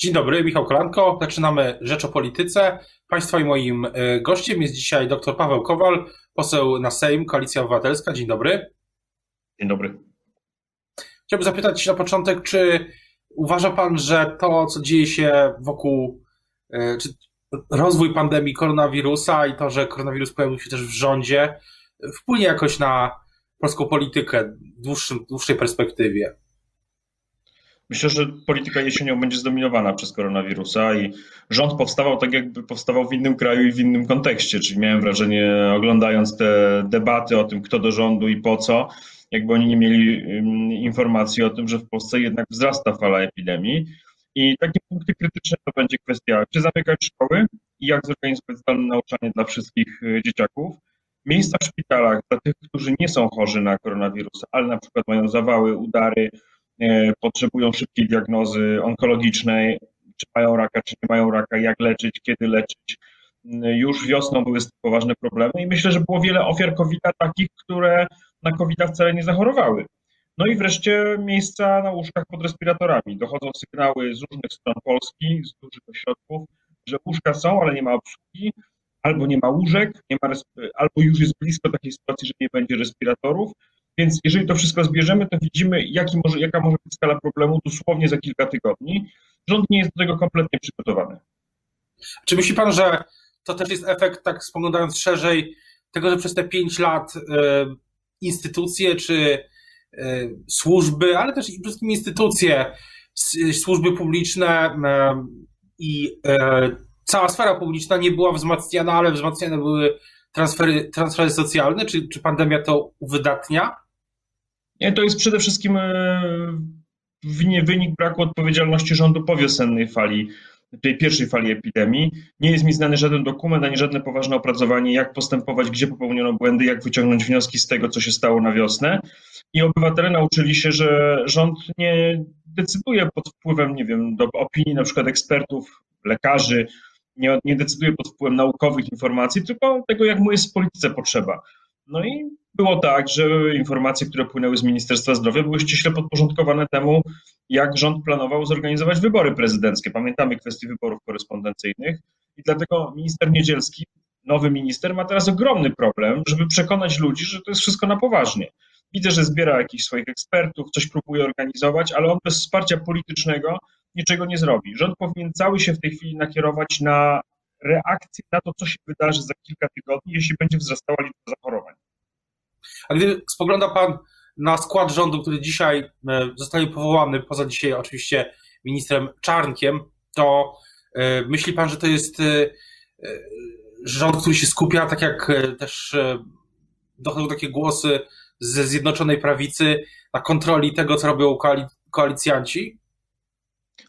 Dzień dobry, Michał Kolanko. Zaczynamy Rzecz o Polityce. Państwa i moim e, gościem jest dzisiaj dr Paweł Kowal, poseł na Sejm, Koalicja Obywatelska. Dzień dobry. Dzień dobry. Chciałbym zapytać na początek, czy uważa Pan, że to, co dzieje się wokół, e, czy rozwój pandemii koronawirusa i to, że koronawirus pojawił się też w rządzie, wpłynie jakoś na polską politykę w dłuższym, dłuższej perspektywie? Myślę, że polityka jesienią będzie zdominowana przez koronawirusa i rząd powstawał tak, jakby powstawał w innym kraju i w innym kontekście. Czyli miałem wrażenie, oglądając te debaty o tym, kto do rządu i po co, jakby oni nie mieli informacji o tym, że w Polsce jednak wzrasta fala epidemii. I takie punkty krytyczne to będzie kwestia, czy zamykać szkoły i jak zorganizować zdalne nauczanie dla wszystkich y, dzieciaków. Miejsca w szpitalach dla tych, którzy nie są chorzy na koronawirusa, ale na przykład mają zawały, udary, potrzebują szybkiej diagnozy onkologicznej, czy mają raka, czy nie mają raka, jak leczyć, kiedy leczyć. Już wiosną były poważne problemy i myślę, że było wiele ofiar covid takich, które na covid wcale nie zachorowały. No i wreszcie miejsca na łóżkach pod respiratorami. Dochodzą sygnały z różnych stron Polski, z dużych ośrodków, że łóżka są, ale nie ma obsługi, albo nie ma łóżek, nie ma albo już jest blisko takiej sytuacji, że nie będzie respiratorów, więc jeżeli to wszystko zbierzemy, to widzimy, jaki może, jaka może być skala problemu dosłownie za kilka tygodni. Rząd nie jest do tego kompletnie przygotowany. Czy myśli pan, że to też jest efekt, tak spoglądając szerzej, tego, że przez te pięć lat y, instytucje czy y, służby, ale też i wszystkim instytucje, służby publiczne i cała sfera publiczna nie była wzmacniana, ale wzmacniane były transfery, transfery socjalne? Czy, czy pandemia to uwydatnia? Nie, to jest przede wszystkim e, wynik braku odpowiedzialności rządu po wiosennej fali, tej pierwszej fali epidemii. Nie jest mi znany żaden dokument, ani żadne poważne opracowanie, jak postępować, gdzie popełniono błędy, jak wyciągnąć wnioski z tego, co się stało na wiosnę. I obywatele nauczyli się, że rząd nie decyduje pod wpływem, nie wiem, do opinii na przykład ekspertów, lekarzy, nie, nie decyduje pod wpływem naukowych informacji, tylko tego, jak mu jest w polityce potrzeba. No i było tak, że informacje, które płynęły z Ministerstwa Zdrowia, były ściśle podporządkowane temu, jak rząd planował zorganizować wybory prezydenckie. Pamiętamy kwestię wyborów korespondencyjnych i dlatego minister Niedzielski, nowy minister, ma teraz ogromny problem, żeby przekonać ludzi, że to jest wszystko na poważnie. Widzę, że zbiera jakichś swoich ekspertów, coś próbuje organizować, ale on bez wsparcia politycznego niczego nie zrobi. Rząd powinien cały się w tej chwili nakierować na reakcję na to, co się wydarzy za kilka tygodni, jeśli będzie wzrastała liczba zachorowań. A gdy spogląda Pan na skład rządu, który dzisiaj e, zostanie powołany, poza dzisiaj oczywiście ministrem Czarnkiem, to e, myśli Pan, że to jest e, rząd, który się skupia, tak jak też dochodzą takie głosy ze Zjednoczonej Prawicy, na kontroli tego, co robią koalicjanci?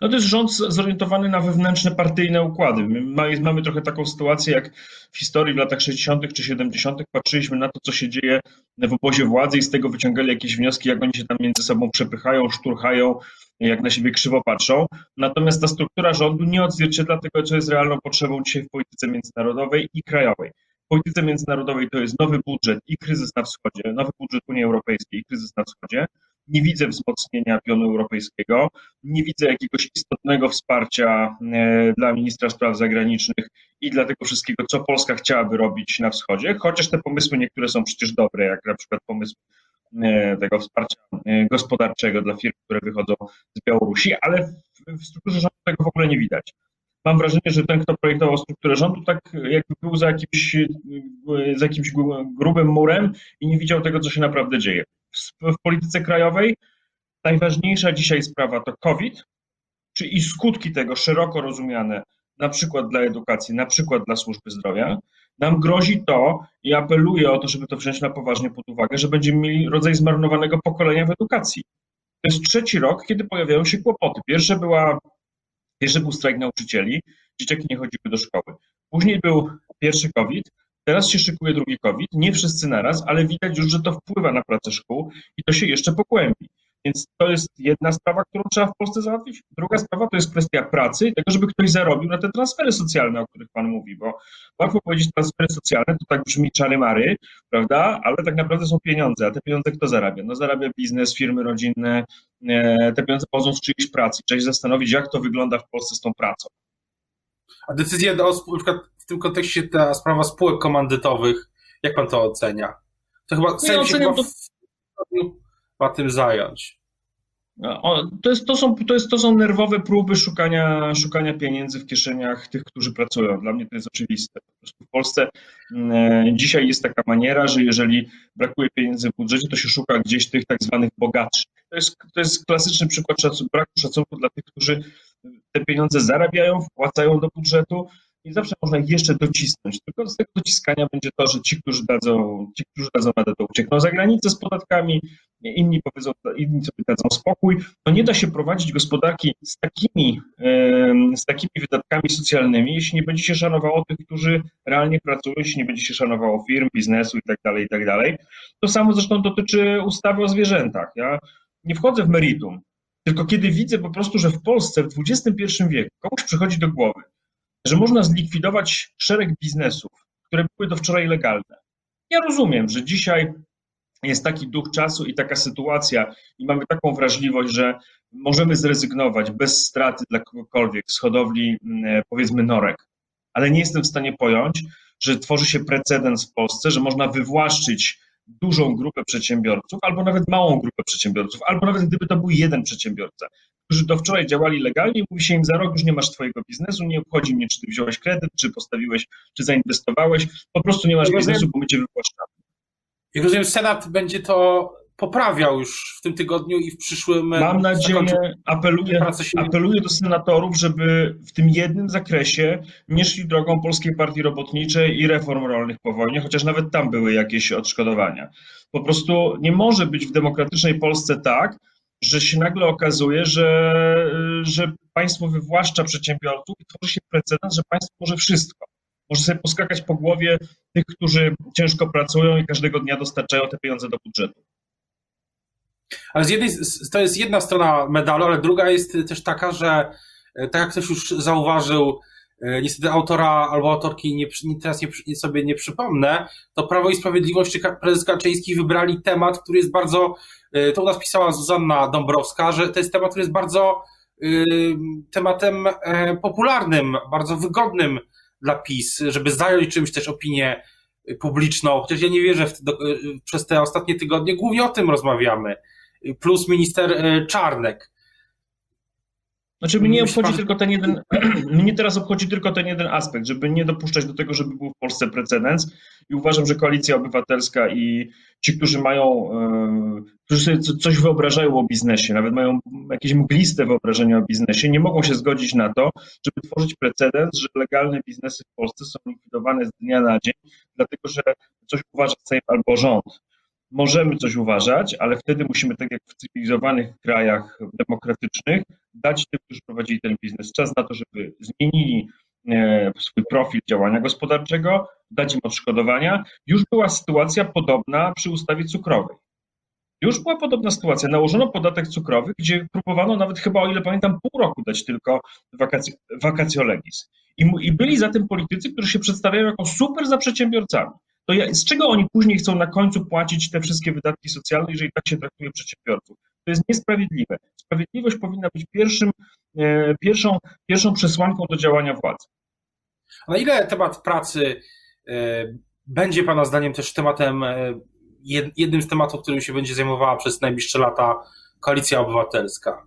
No to jest rząd zorientowany na wewnętrzne partyjne układy. My mamy trochę taką sytuację, jak w historii w latach 60. czy 70. patrzyliśmy na to, co się dzieje w obozie władzy i z tego wyciągali jakieś wnioski, jak oni się tam między sobą przepychają, szturchają, jak na siebie krzywo patrzą. Natomiast ta struktura rządu nie odzwierciedla tego, co jest realną potrzebą dzisiaj w polityce międzynarodowej i krajowej. Polityce międzynarodowej to jest nowy budżet i kryzys na wschodzie, nowy budżet Unii Europejskiej i kryzys na wschodzie nie widzę wzmocnienia pionu europejskiego, nie widzę jakiegoś istotnego wsparcia e, dla ministra spraw zagranicznych i dla tego wszystkiego, co Polska chciałaby robić na wschodzie, chociaż te pomysły niektóre są przecież dobre, jak na przykład pomysł e, tego wsparcia e, gospodarczego dla firm, które wychodzą z Białorusi, ale w strukturze rządu tego w ogóle nie widać. Mam wrażenie, że ten, kto projektował strukturę rządu, tak jakby był za jakimś, za jakimś grubym murem i nie widział tego, co się naprawdę dzieje w, polityce krajowej. Najważniejsza dzisiaj sprawa to COVID, czy i skutki tego szeroko rozumiane, na przykład dla edukacji, na przykład dla służby zdrowia. Nam grozi to i apeluję o to, żeby to wziąć na poważnie pod uwagę, że będziemy mieli rodzaj zmarnowanego pokolenia w edukacji. To jest trzeci rok, kiedy pojawiają się kłopoty. Pierwsze była, pierwszy był strajk nauczycieli, dzieciaki nie chodziły do szkoły. Później był pierwszy COVID, Teraz się szykuje drugi COVID, nie wszyscy naraz, ale widać już, że to wpływa na pracę szkół i to się jeszcze pogłębi. Więc to jest jedna sprawa, którą trzeba w Polsce załatwić. Druga sprawa to jest kwestia pracy i tego, żeby ktoś zarobił na te transfery socjalne, o których Pan mówi, bo łatwo powiedzieć transfery socjalne, to tak brzmi czary-mary, prawda, ale tak naprawdę są pieniądze, a te pieniądze kto zarabia? No zarabia biznes, firmy rodzinne, e, te pieniądze pochodzą z czyjejś pracy. Trzeba się zastanowić, jak to wygląda w Polsce z tą pracą. A decyzja, o, na przykład w tym kontekście ta sprawa spółek komandytowych, jak Pan to ocenia? To chyba no Sejm się chyba to... ma tym zająć. To, jest, to, są, to, jest, to są nerwowe próby szukania, szukania pieniędzy w kieszeniach tych, którzy pracują. Dla mnie to jest oczywiste. Po prostu w Polsce e, dzisiaj jest taka maniera, że jeżeli brakuje pieniędzy w budżecie, to się szuka gdzieś tych tak zwanych bogatszych. To jest, to jest klasyczny przykład braku szacunku dla tych, którzy te pieniądze zarabiają, wpłacają do budżetu, i zawsze można ich jeszcze docisnąć. Tylko z tego dociskania będzie to, że ci, którzy dadzą, ci, którzy dadzą radę, to uciekną za granicę z podatkami, inni powiedzą, inni sobie dadzą spokój. No nie da się prowadzić gospodarki z takimi, z takimi wydatkami socjalnymi, jeśli nie będzie się szanowało tych, którzy realnie pracują, jeśli nie będzie się szanowało firm, biznesu i tak dalej, i tak. To samo zresztą dotyczy ustawy o zwierzętach. Ja nie wchodzę w meritum, tylko kiedy widzę po prostu, że w Polsce w XXI wieku komuś przychodzi do głowy, że można zlikwidować szereg biznesów, które były do wczoraj legalne. Ja rozumiem, że dzisiaj jest taki duch czasu i taka sytuacja, i mamy taką wrażliwość, że możemy zrezygnować bez straty dla kogokolwiek z hodowli, mm, powiedzmy, norek. Ale nie jestem w stanie pojąć, że tworzy się precedens w Polsce, że można wywłaszczyć dużą grupę przedsiębiorców, albo nawet małą grupę przedsiębiorców, albo nawet gdyby to był jeden przedsiębiorca, którzy do wczoraj działali legalnie, mówi się im za rok już nie masz twojego biznesu, nie obchodzi mnie, czy ty wziąłeś kredyt, czy postawiłeś, czy zainwestowałeś, po prostu nie masz biznesu, bo my cię wypłaszczamy. Jak rozumiem, Senat będzie to poprawiał już w tym tygodniu i w przyszłym. Mam nadzieję, apeluję, apeluję do senatorów, żeby w tym jednym zakresie nie szli drogą Polskiej Partii Robotniczej i reform rolnych po wojnie, chociaż nawet tam były jakieś odszkodowania. Po prostu nie może być w demokratycznej Polsce tak, że się nagle okazuje, że, że państwo wywłaszcza przedsiębiorców i tworzy się precedens, że państwo może wszystko. Może sobie poskakać po głowie tych, którzy ciężko pracują i każdego dnia dostarczają te pieniądze do budżetu. Ale z jednej, to jest jedna strona medalu, ale druga jest też taka, że e, tak jak ktoś już zauważył, niestety autora albo autorki nie, teraz nie, sobie nie przypomnę, to Prawo i Sprawiedliwość czy prezes Kaczyński wybrali temat, który jest bardzo, e, to u nas pisała Zuzanna Dąbrowska, że to jest temat, który jest bardzo tematem popularnym, bardzo wygodnym dla PiS, żeby zająć czymś też opinię publiczną, chociaż ja nie wierzę w, do, przez te ostatnie tygodnie, głównie o tym rozmawiamy plus minister e, Czarnek. Znaczy mnie obchodzi tylko ten jeden, mnie teraz obchodzi tylko ten jeden aspekt, żeby nie dopuszczać do tego, żeby był w Polsce precedens. I uważam, że Koalicja Obywatelska i ci, którzy mają, e, którzy sobie coś wyobrażają o biznesie, nawet mają jakieś mgliste wyobrażenia o biznesie, nie mogą się zgodzić na to, żeby tworzyć precedens, że legalne biznesy w Polsce są likwidowane z dnia na dzień, dlatego że coś uważa Sejm albo rząd. Możemy coś uważać, ale wtedy musimy, tak jak w cywilizowanych krajach demokratycznych, dać tym, którzy prowadzili ten biznes, czas na to, żeby zmienili e, swój profil działania gospodarczego, dać im odszkodowania. Już była sytuacja podobna przy ustawie cukrowej. Już była podobna sytuacja. Nałożono podatek cukrowy, gdzie próbowano nawet chyba, o ile pamiętam, pół roku dać tylko legis. I, I byli za tym politycy, którzy się przedstawiają jako super za przedsiębiorcami to ja, z czego oni później chcą na końcu płacić te wszystkie wydatki socjalne, jeżeli tak się traktuje przedsiębiorców? To jest niesprawiedliwe. Sprawiedliwość powinna być pierwszym, e, pierwszą, pierwszą przesłanką do działania władzy. A na ile temat pracy e, będzie Pana zdaniem też tematem, e, jednym z tematów, którym się będzie zajmowała przez najbliższe lata Koalicja Obywatelska?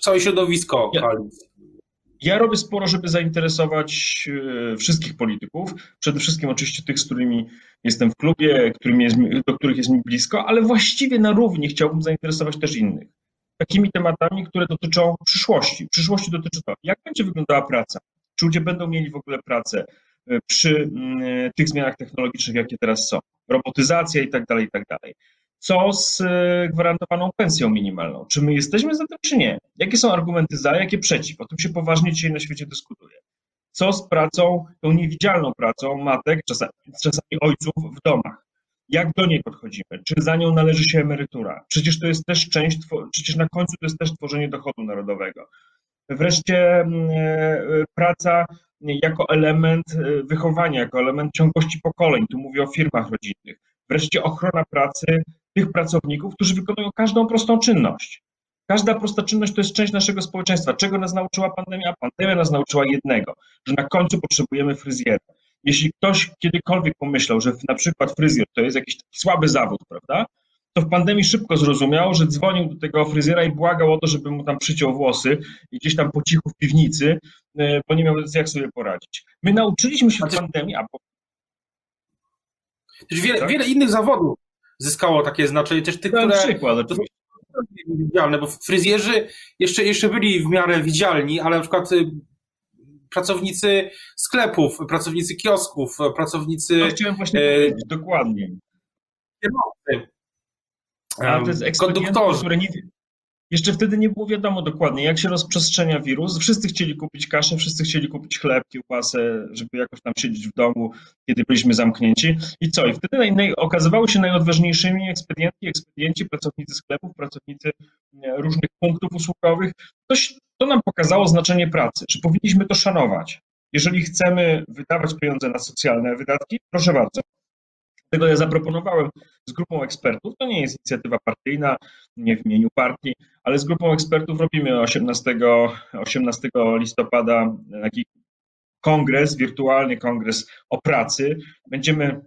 Całe środowisko koalicji. Ja robię sporo, żeby zainteresować e, wszystkich polityków. Przede wszystkim oczywiście tych, z którymi jestem w klubie, jest, do których jest mi blisko, ale właściwie na równi chciałbym zainteresować też innych. Takimi tematami, które dotyczą przyszłości. Przyszłości dotyczy to, jak będzie wyglądała praca, czy ludzie będą mieli w ogóle pracę e, przy mm, tych zmianach technologicznych, jakie teraz są. Robotyzacja i tak dalej, i tak dalej co z e, gwarantowaną pensją minimalną? Czy my jesteśmy za tym, czy nie? Jakie są argumenty za, jakie przeciw? O tym się poważnie dzisiaj na świecie dyskutuje. Co z pracą, tą niewidzialną pracą matek, czasami, czasami ojców w domach? Jak do niej podchodzimy? Czy za nią należy się emerytura? Przecież to jest też część, przecież na końcu to jest też tworzenie dochodu narodowego. Wreszcie mm, e, praca jako element e, wychowania, jako element ciągłości pokoleń. Tu mówię o firmach rodzinnych. Wreszcie ochrona pracy tych pracowników, którzy wykonują każdą prostą czynność. Każda prosta czynność to jest część naszego społeczeństwa. Czego nas nauczyła pandemia? Pandemia nas nauczyła jednego, że na końcu potrzebujemy fryzjera. Jeśli ktoś kiedykolwiek pomyślał, że na przykład fryzjer to jest jakiś taki słaby zawód, prawda? To w pandemii szybko zrozumiał, że dzwonił do tego fryzjera i błagał o to, żeby mu tam przyciął włosy i gdzieś tam po cichu w piwnicy, e, bo nie miał jak sobie poradzić. My nauczyliśmy się w pandemii, a po... Wiele, tak? wiele innych zawodów zyskało takie znaczenie, też tych, które... przykład, widzialne, bo fryzjerzy jeszcze, jeszcze byli w miarę widzialni, ale na przykład y, pracownicy sklepów, pracownicy kiosków, pracownicy... No, chciałem właśnie e, dokładnie. Kierowcy, ale to jest konduktorzy. które nie, jeszcze wtedy nie było wiadomo dokładnie, jak się rozprzestrzenia wirus. Wszyscy chcieli kupić kaszę, wszyscy chcieli kupić chleb, kiełbasę, żeby jakoś tam siedzieć w domu, kiedy byliśmy zamknięci. I co? I wtedy naj, naj, okazywało się najodważniejszymi ekspedientki, ekspedienci, pracownicy sklepów, pracownicy e, różnych punktów usługowych. Coś, to nam pokazało znaczenie pracy, że powinniśmy to szanować. Jeżeli chcemy wydawać pieniądze na socjalne wydatki, proszę bardzo, tego ja zaproponowałem z grupą ekspertów. To nie jest inicjatywa partyjna, nie w imieniu partii, ale z grupą ekspertów robimy 18, 18 listopada taki kongres, wirtualny kongres o pracy. Będziemy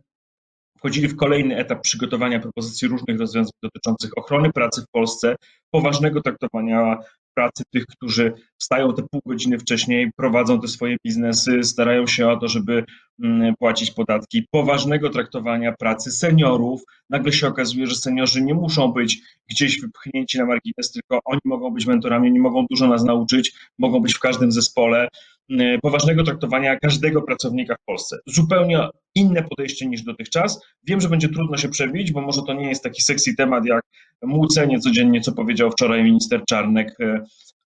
wchodzili w kolejny etap przygotowania propozycji różnych rozwiązań dotyczących ochrony pracy w Polsce, poważnego traktowania pracy tych, którzy wstają te pół godziny wcześniej, prowadzą te swoje biznesy, starają się o to, żeby mm, płacić podatki, poważnego traktowania pracy seniorów. Nagle się okazuje, że seniorzy nie muszą być gdzieś wypchnięci na margines, tylko oni mogą być mentorami, oni mogą dużo nas nauczyć, mogą być w każdym zespole. Mm, poważnego traktowania każdego pracownika w Polsce. Zupełnie inne podejście niż dotychczas. Wiem, że będzie trudno się przebić, bo może to nie jest taki sexy temat jak młócenie codziennie, co powiedział wczoraj minister Czarnek, e,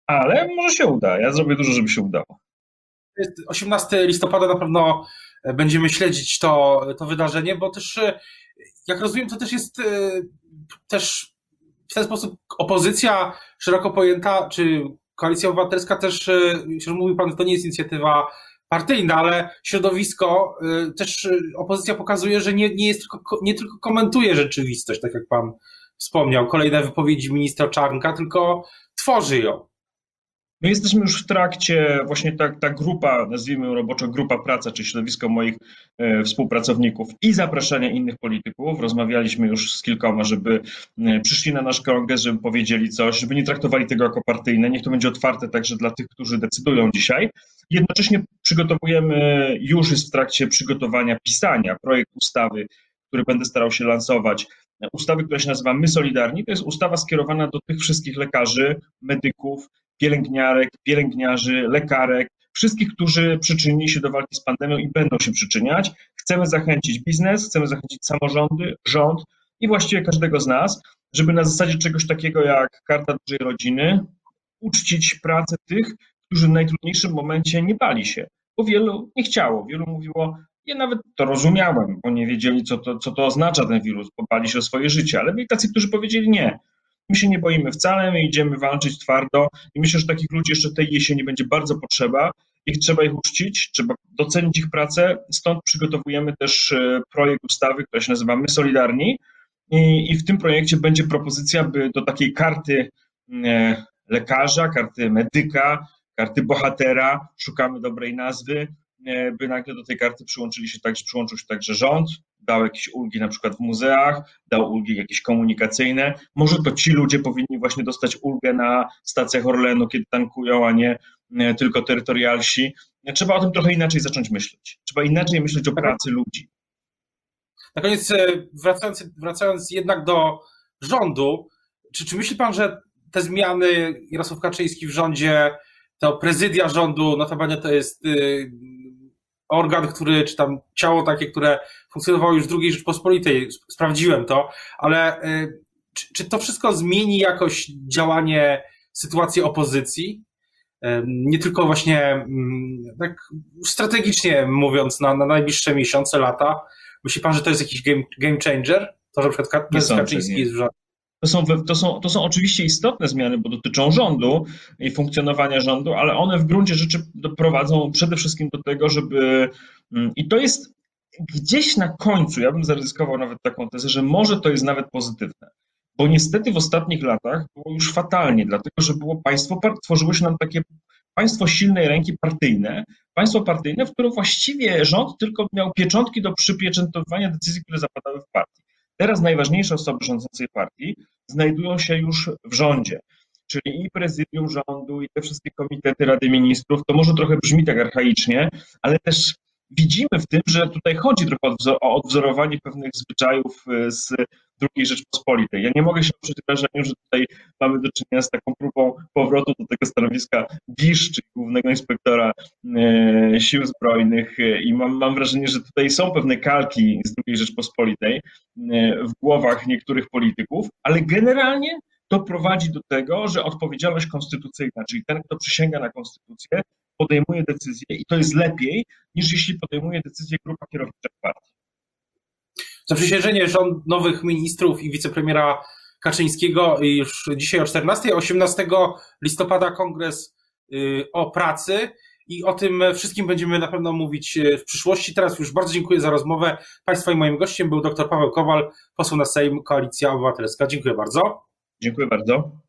ale może się uda. Ja zrobię dużo, żeby się udało. 18 listopada na pewno będziemy śledzić to, to wydarzenie, bo też, e, jak rozumiem, to też jest e, też w ten sposób opozycja szeroko pojęta, czy koalicja obywatelska też, że mówi pan, że to nie jest inicjatywa partyjna, ale środowisko, też opozycja pokazuje, że nie, nie, jest tylko, nie tylko komentuje rzeczywistość, tak jak pan wspomniał, kolejne wypowiedzi ministra Czarnka, tylko tworzy ją. My jesteśmy już w trakcie, właśnie ta, ta grupa, nazwijmy ją roboczo grupa praca, czy środowisko moich e, współpracowników i zapraszania innych polityków. Rozmawialiśmy już z kilkoma, żeby e, przyszli na nasz kongres, żeby powiedzieli coś, żeby nie traktowali tego jako partyjne. Niech to będzie otwarte także dla tych, którzy decydują dzisiaj. Jednocześnie przygotowujemy, już jest w trakcie przygotowania, pisania projekt ustawy, który będę starał się lansować ustawy, która się nazywa My Solidarni. To jest ustawa skierowana do tych wszystkich lekarzy, medyków, pielęgniarek, pielęgniarzy, lekarek, wszystkich, którzy przyczynili się do walki z pandemią i będą się przyczyniać. Chcemy zachęcić biznes, chcemy zachęcić samorządy, rząd i właściwie każdego z nas, żeby na zasadzie czegoś takiego jak karta dużej rodziny uczcić pracę tych, którzy w najtrudniejszym momencie nie bali się, bo wielu nie chciało, wielu mówiło, ja nawet to rozumiałem, bo nie wiedzieli, co to, co to oznacza ten wirus, bo bali się o swoje życie, ale byli tacy, którzy powiedzieli nie. My się nie boimy wcale, my idziemy walczyć twardo i myślę, że takich ludzi jeszcze tej jesieni będzie bardzo potrzeba. Ich trzeba ich uczcić, trzeba docenić ich pracę. Stąd przygotowujemy też e, projekt ustawy, która się nazywa My Solidarni. I, i w tym projekcie będzie propozycja, by do takiej karty e, lekarza, karty medyka, karty bohatera, szukamy dobrej nazwy, by nagle do tej karty przyłączyli się także, przyłączył się także rząd, dał jakieś ulgi na przykład w muzeach, dał ulgi jakieś komunikacyjne. Może to ci ludzie powinni właśnie dostać ulgę na stacjach Orlenu, kiedy tankują, a nie e, tylko terytorialsi. Trzeba o tym trochę inaczej zacząć myśleć. Trzeba inaczej myśleć o pracy ludzi. Na koniec, e, wracając, wracając jednak do rządu, czy, czy myśli pan, że te zmiany Jarosław Kaczyński w rządzie, to prezydia rządu, notabene to jest y, organ, który, czy tam ciało takie, które funkcjonowało już w II Rzeczpospolitej, sprawdziłem to, ale y, czy, czy to wszystko zmieni jakoś działanie, sytuacji opozycji? Y, nie tylko właśnie mm, tak strategicznie mówiąc na, na najbliższe miesiące, lata, Myśli pan, że to jest jakiś game, game changer? To, że na przykład Kaczyński jest w rządzie? To są, to, są, to są oczywiście istotne zmiany, bo dotyczą rządu i funkcjonowania rządu, ale one w gruncie rzeczy doprowadzą przede wszystkim do tego, żeby. Mm, I to jest gdzieś na końcu, ja bym zaryzykował nawet taką tezę, że może to jest nawet pozytywne. Bo niestety w ostatnich latach było już fatalnie, dlatego że było państwo, tworzyło się nam takie państwo silnej ręki partyjne, państwo partyjne, w którym właściwie rząd tylko miał pieczątki do przypieczętowania decyzji, które zapadały w partii. Teraz najważniejsze osoby rządzącej partii znajdują się już w rządzie, czyli i prezydium rządu, i te wszystkie komitety Rady Ministrów. To może trochę brzmi tak archaicznie, ale też widzimy w tym, że tutaj chodzi trochę o odwzorowanie pewnych zwyczajów y, z II Rzeczpospolitej. Ja nie mogę się oprzeć wrażeniu, że tutaj mamy do czynienia z taką próbą powrotu do tego stanowiska GISZ, czyli Głównego Inspektora y, Sił Zbrojnych i mam, mam wrażenie, że tutaj są pewne kalki z II Rzeczpospolitej y, w głowach niektórych polityków, ale generalnie to prowadzi do tego, że odpowiedzialność konstytucyjna, czyli ten, kto przysięga na konstytucję, podejmuje decyzje i to jest lepiej, niż jeśli podejmuje decyzję grupa kierownicza partii. Zaprzysiężenie rząd nowych ministrów i wicepremiera Kaczyńskiego już dzisiaj o 14, 18 listopada kongres y, o pracy i o tym wszystkim będziemy na pewno mówić y, w przyszłości. Teraz już bardzo dziękuję za rozmowę. Państwa i moim gościem był dr Paweł Kowal, poseł na Sejm, Koalicja Obywatelska. Dziękuję bardzo. Dziękuję bardzo.